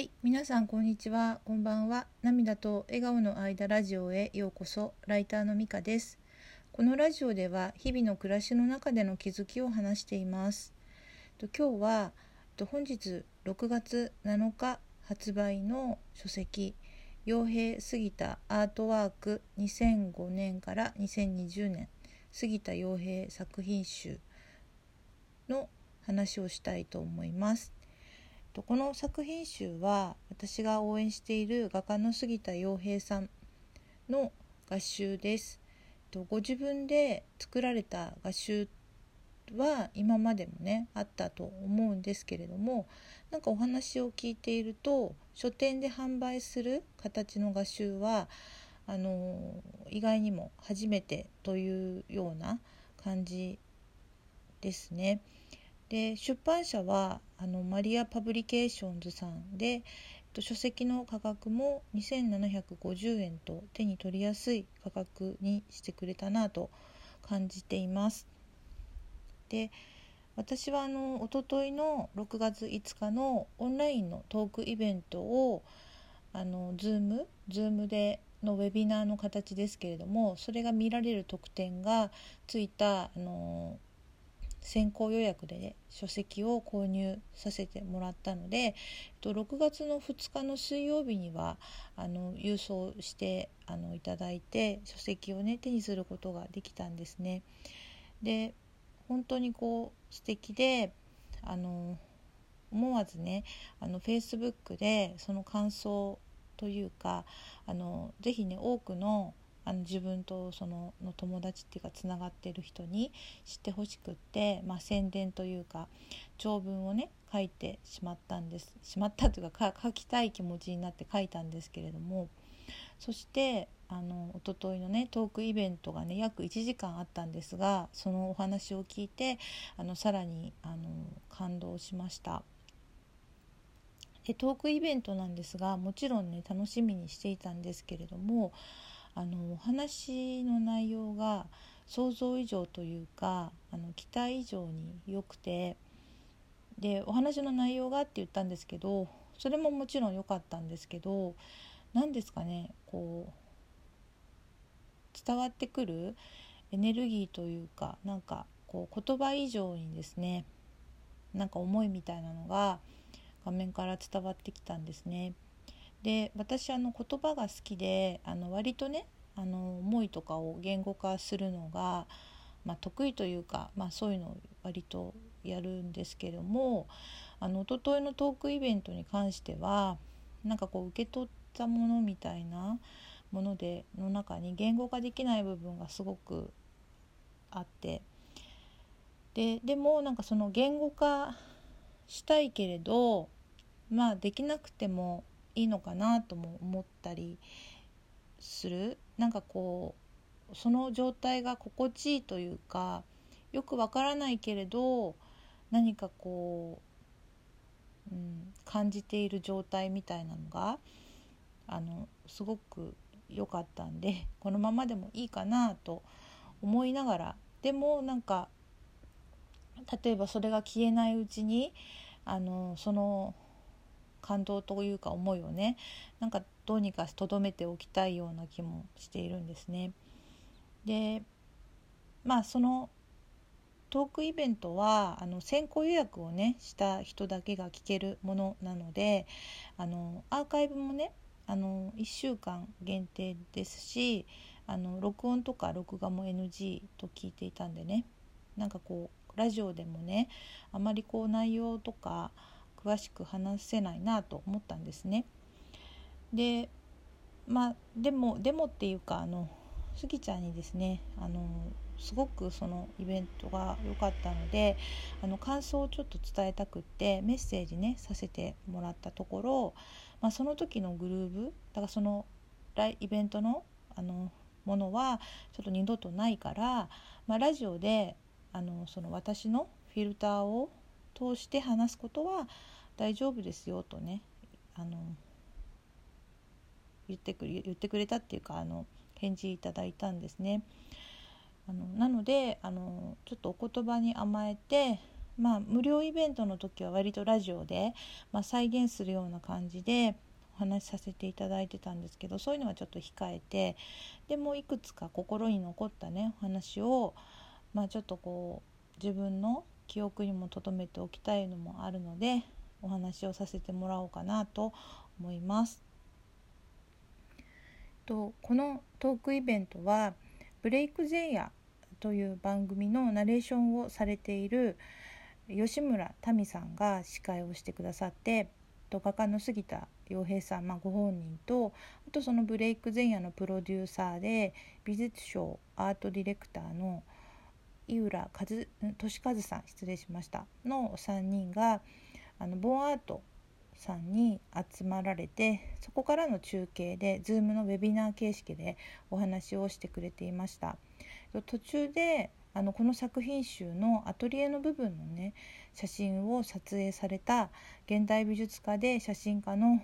はい、皆さんこんにちは、こんばんは。涙と笑顔の間ラジオへようこそ。ライターのみかです。このラジオでは日々の暮らしの中での気づきを話しています。と今日はと本日6月7日発売の書籍傭兵杉田アートワーク2005年から2020年杉田傭兵作品集の話をしたいと思います。とこの作品集は私が応援している画家の杉田洋平さんの画集です。とご自分で作られた画集は今までもねあったと思うんですけれどもなんかお話を聞いていると書店で販売する形の画集はあの意外にも初めてというような感じですね。で出版社はあのマリア・パブリケーションズさんで、えっと、書籍の価格も2750円と手に取りやすい価格にしてくれたなと感じています。で私はあの一昨日の6月5日のオンラインのトークイベントをあの Zoom, Zoom でのウェビナーの形ですけれどもそれが見られる特典がついたあの先行予約で、ね、書籍を購入させてもらったのでえっと6月の2日の水曜日にはあの郵送してあのいただいて書籍をね手にすることができたんですね。で本当にこう素敵であの思わずねあの Facebook でその感想というかあのぜひね多くのあの自分とそのの友達っていうかつながってる人に知ってほしくって、まあ、宣伝というか長文をね書いてしまったんですしまったというか書きたい気持ちになって書いたんですけれどもそしてあの一昨日のねトークイベントがね約1時間あったんですがそのお話を聞いてあのさらにあの感動しました。でトークイベントなんですがもちろんね楽しみにしていたんですけれどもあのお話の内容が想像以上というかあの期待以上に良くてでお話の内容がって言ったんですけどそれももちろん良かったんですけど何ですかねこう伝わってくるエネルギーというかなんかこう言葉以上にですねなんか思いみたいなのが画面から伝わってきたんですね。で私あの言葉が好きであの割とねあの思いとかを言語化するのが、まあ、得意というか、まあ、そういうのを割とやるんですけどもあの一昨日のトークイベントに関してはなんかこう受け取ったものみたいなものでの中に言語化できない部分がすごくあって。ででもなんかその言語化したいけれどまあできなくてもいいのかなとも思ったりする。なんかこうその状態が心地いいというかよくわからないけれど何かこう、うん、感じている状態みたいなのがあのすごく良かったんでこのままでもいいかなと思いながら。でもなんか例えばそれが消えないうちにあのその感動というか思いをねなんかどうにかとどめておきたいような気もしているんですね。でまあそのトークイベントはあの先行予約をねした人だけが聞けるものなのであのアーカイブもねあの1週間限定ですしあの録音とか録画も NG と聞いていたんでねなんかこうラジオでもねあまりこう内容とか詳しく話せないなと思ったんですね。でまあでもでもっていうかあのスギちゃんにですねあのすごくそのイベントが良かったのであの感想をちょっと伝えたくってメッセージねさせてもらったところ、まあ、その時のグルーブだからそのイベントのあのものはちょっと二度とないから、まあ、ラジオであのその私のフィルターを通して話すことは大丈夫ですよとねあの言ってくれ言ってくれたっていうかあの返事いただいたんですね。あのなのであのちょっとお言葉に甘えてまあ、無料イベントの時は割とラジオで、まあ、再現するような感じでお話しさせていただいてたんですけどそういうのはちょっと控えてでもいくつか心に残ったねお話を、まあ、ちょっとこう自分の記憶にも留めておきたいのもあるのでお話をさせてもらおうかなと思います。とこのトークイベントは「ブレイク前夜」という番組のナレーションをされている吉村民さんが司会をしてくださって画家の杉田洋平さん、まあ、ご本人とあとそのブレイク前夜のプロデューサーで美術賞アートディレクターの井浦和俊和さん失礼しました。の3人があのボンアートさんに集まられてそこからの中継で Zoom のウェビナー形式でお話をしてくれていました。途中であのこの作品集のアトリエの部分のね写真を撮影された現代美術家で写真家の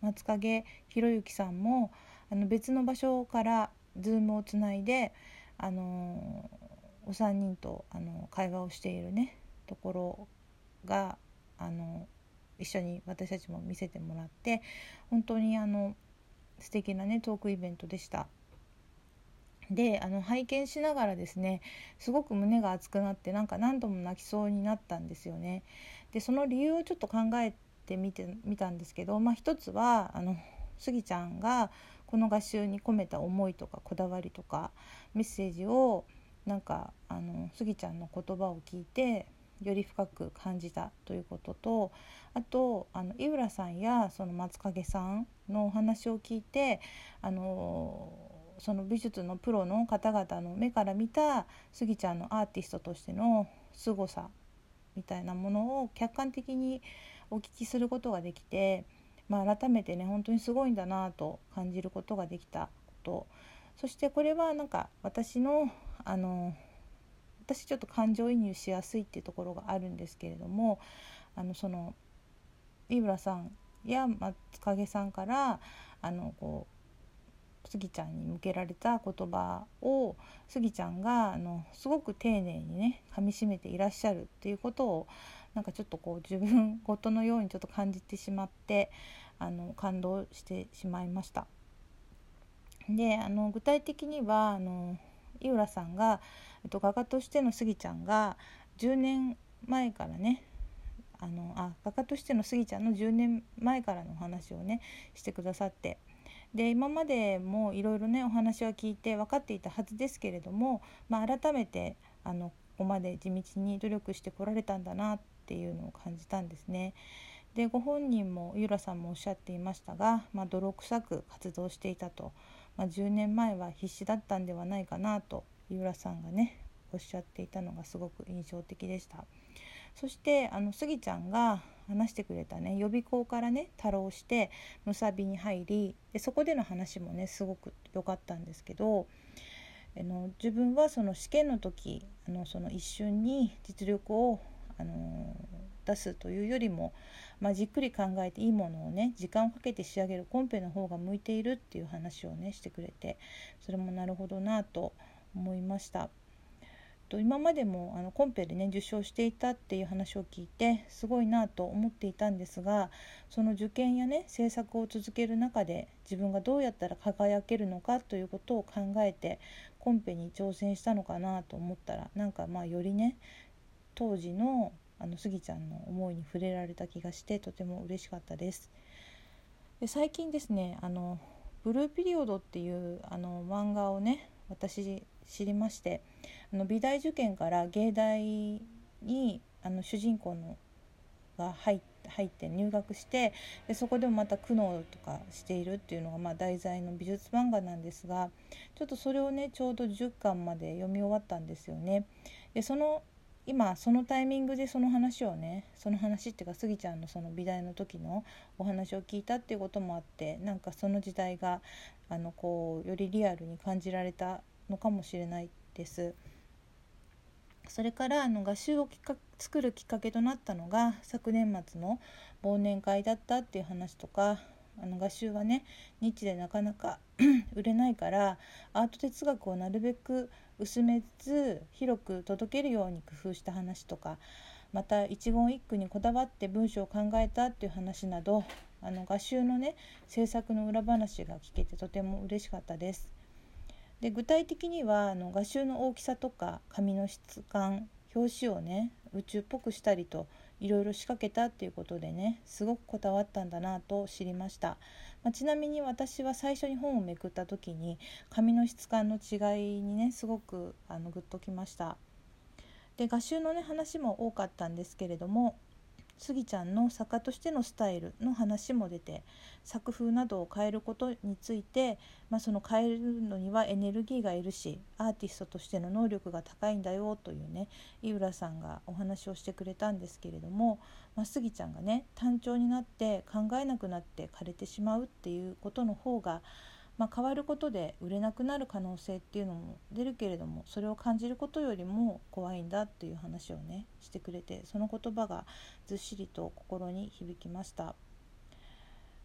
松影博之さんもあの別の場所から Zoom をつないであのお三人とあの会話をしているねところがあの一緒に私たちも見せてもらって本当にあの素敵なねトークイベントでした。であの拝見しながらですねすごく胸が熱くなってなんか何度も泣きそうになったんですよね。でその理由をちょっと考えてみてみたんですけど、まあ、一つはあのスギちゃんがこの画集に込めた思いとかこだわりとかメッセージをなんかあのスギちゃんの言葉を聞いてより深く感じたということとあとあの井浦さんやその松影さんのお話を聞いてあのその美術のプロの方々の目から見たスギちゃんのアーティストとしての凄さみたいなものを客観的にお聞きすることができて、まあ、改めてね本当にすごいんだなと感じることができたことそしてこれはなんか私のあの私ちょっと感情移入しやすいっていうところがあるんですけれどもあのその井浦さんや松影さんからあのこうスギちゃんに向けられた言葉をスギちゃんがあのすごく丁寧にねかみしめていらっしゃるっていうことをなんかちょっとこう自分ごとのようにちょっと感じてしまってあの感動してしまいました。であの具体的にはあの井浦さんが、えっと、画家としてのスギちゃんが10年前からねあのあ画家としてのスギちゃんの10年前からのお話をねしてくださってで今までもいろいろねお話は聞いて分かっていたはずですけれども、まあ、改めてあのここまで地道に努力してこられたんだなっていうのを感じたんですね。でご本人も井浦さんもおっしゃっていましたが、まあ、泥臭く活動していたと。まあ、10年前は必死だったんではないかなと井浦さんがねおっしゃっていたのがすごく印象的でした。そしてあのスギちゃんが話してくれたね予備校からね太郎してむさびに入りでそこでの話もねすごく良かったんですけどあの自分はその試験の時あのその一瞬に実力をあの出すというよりもまあ、じっくり考えていいものをね時間をかけて仕上げるコンペの方が向いているっていう話をねしてくれてそれもなるほどなと思いました。と今までもあのコンペでね受賞していたっていう話を聞いてすごいなと思っていたんですがその受験やね制作を続ける中で自分がどうやったら輝けるのかということを考えてコンペに挑戦したのかなと思ったらなんかまあよりね当時のあのスギちゃんの思いに触れられた気がしてとても嬉しかったです。で最近ですねあのブルーピリオドっていうあの漫画をね私知りましてあの美大受験から芸大にあの主人公のが入って入学してでそこでもまた苦悩とかしているっていうのがまあ題材の美術漫画なんですがちょっとそれをねちょうど10巻まで読み終わったんですよね。でその今そのタイミングでその話をねその話っていうかスギちゃんのその美大の時のお話を聞いたっていうこともあってなんかその時代があのこうよりリアルに感じられたのかもしれないです。それからあの画集をきっか作るきっかけとなったのが昨年末の忘年会だったっていう話とかあの画集はねニッチでなかなか 売れないからアート哲学をなるべく薄めず広く届けるように工夫した話とか、また一言一句にこだわって文章を考えたっていう話などあの画集のね制作の裏話が聞けてとても嬉しかったです。で具体的にはあの画集の大きさとか紙の質感表紙をね宇宙っぽくしたりといろいろ仕掛けたっていうことでねすごくこだわったんだなと知りました、まあ、ちなみに私は最初に本をめくった時に紙の質感の違いにねすごくあのグッときました。で画集のね話も多かったんですけれどもスギちゃんの作家としてのスタイルの話も出て作風などを変えることについて、まあ、その変えるのにはエネルギーがいるしアーティストとしての能力が高いんだよというね井浦さんがお話をしてくれたんですけれども、まあ、スギちゃんがね単調になって考えなくなって枯れてしまうっていうことの方がまあ、変わることで売れなくなる可能性っていうのも出るけれどもそれを感じることよりも怖いんだっていう話をねしてくれてその言葉がずっしりと心に響きました。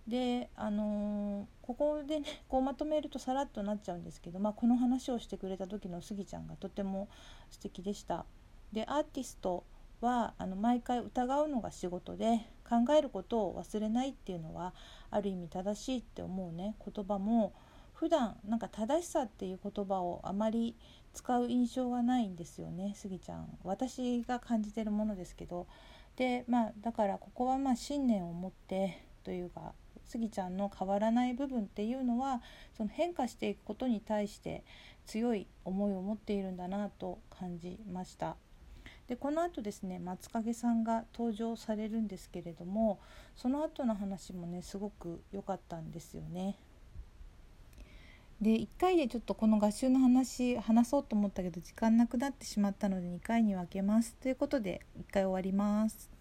であのー、ここでねこうまとめるとさらっとなっちゃうんですけど、まあ、この話をしてくれた時のスギちゃんがとても素敵でした。でアーティストはあの毎回疑うのが仕事で考えることを忘れないっていうのはある意味正しいって思うね。言葉も普段なんか正しさっていう言葉をあまり使う印象がないんですよね。スギちゃん。私が感じてるものですけど。でまあだからここはまあ信念を持ってというかスギちゃんの変わらない部分っていうのはその変化していくことに対して強い思いを持っているんだなと感じました。でこのあとですね松影さんが登場されるんですけれどもその後の話もねすごく良かったんですよね。で1回でちょっとこの合集の話話そうと思ったけど時間なくなってしまったので2回に分けますということで1回終わります。